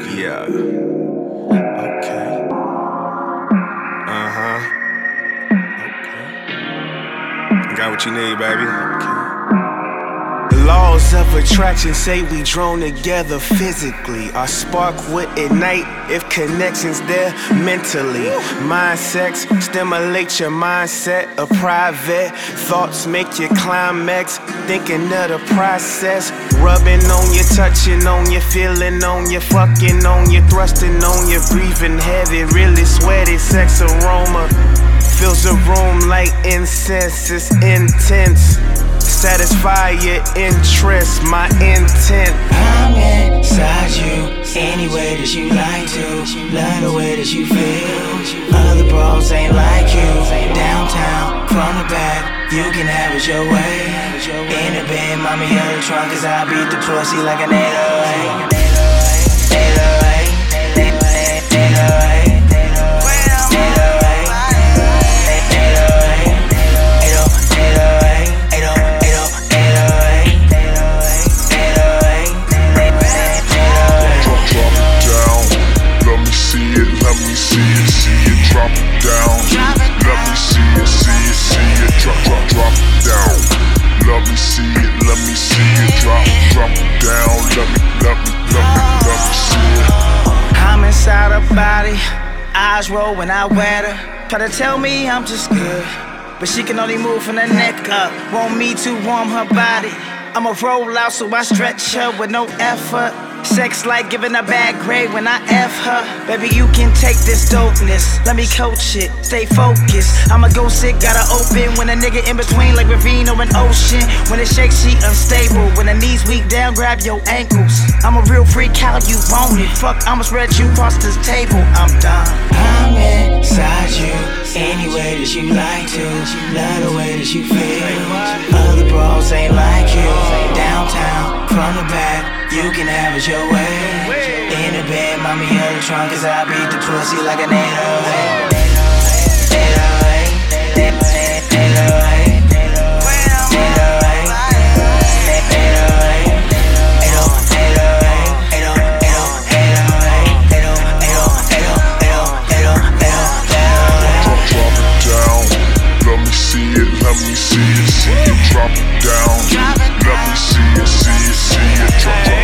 Yeah. Okay. Uh huh. Okay. Got what you need, baby. Okay. Laws of attraction say we drawn together physically. Our spark would ignite if connections there mentally. Mind sex stimulate your mindset. A private thoughts make you climax. Thinking of the process. Rubbing on you, touching on you, feeling on you, fucking on you, thrusting on you, breathing heavy, really sweaty sex aroma. Fills the room like incense, it's intense. Satisfy your interest, my intent. I'm inside you, any way that you like to. Love the way that you feel. Other bros ain't like you. Downtown, from the back, you can have it your way. In the bed, mommy, in the trunk, cause I beat the pussy like an 808. 808, let me see it, drop, drop it down. Let me, let me, let me, let me see it. I'm inside her body, eyes roll when I wet her. Try to tell me I'm just good, but she can only move from the neck up. Want me to warm her body. I'ma roll out so I stretch her with no effort. Sex like giving a bad grade when I F her. Baby, you can take this dopeness. Let me coach it, stay focused. I'ma go sick, gotta open. When a nigga in between, like ravine or an ocean. When it shakes, she unstable. When the knees weak down, grab your ankles. I'm a real freak, how you want it? Fuck, I'ma spread you across this table. I'm done. I'm inside you, any way that you like to. Love the way that you feel. Other bros ain't like you. Downtown, from the back, you can have it your way. In the bed, mommy, in the trunk, cause I beat the pussy like an 808. 808, 808, 808. Drop, drop it down. Let me see it, let see it, see it, drop it down. Let me see it, see it, see it, drop, drop,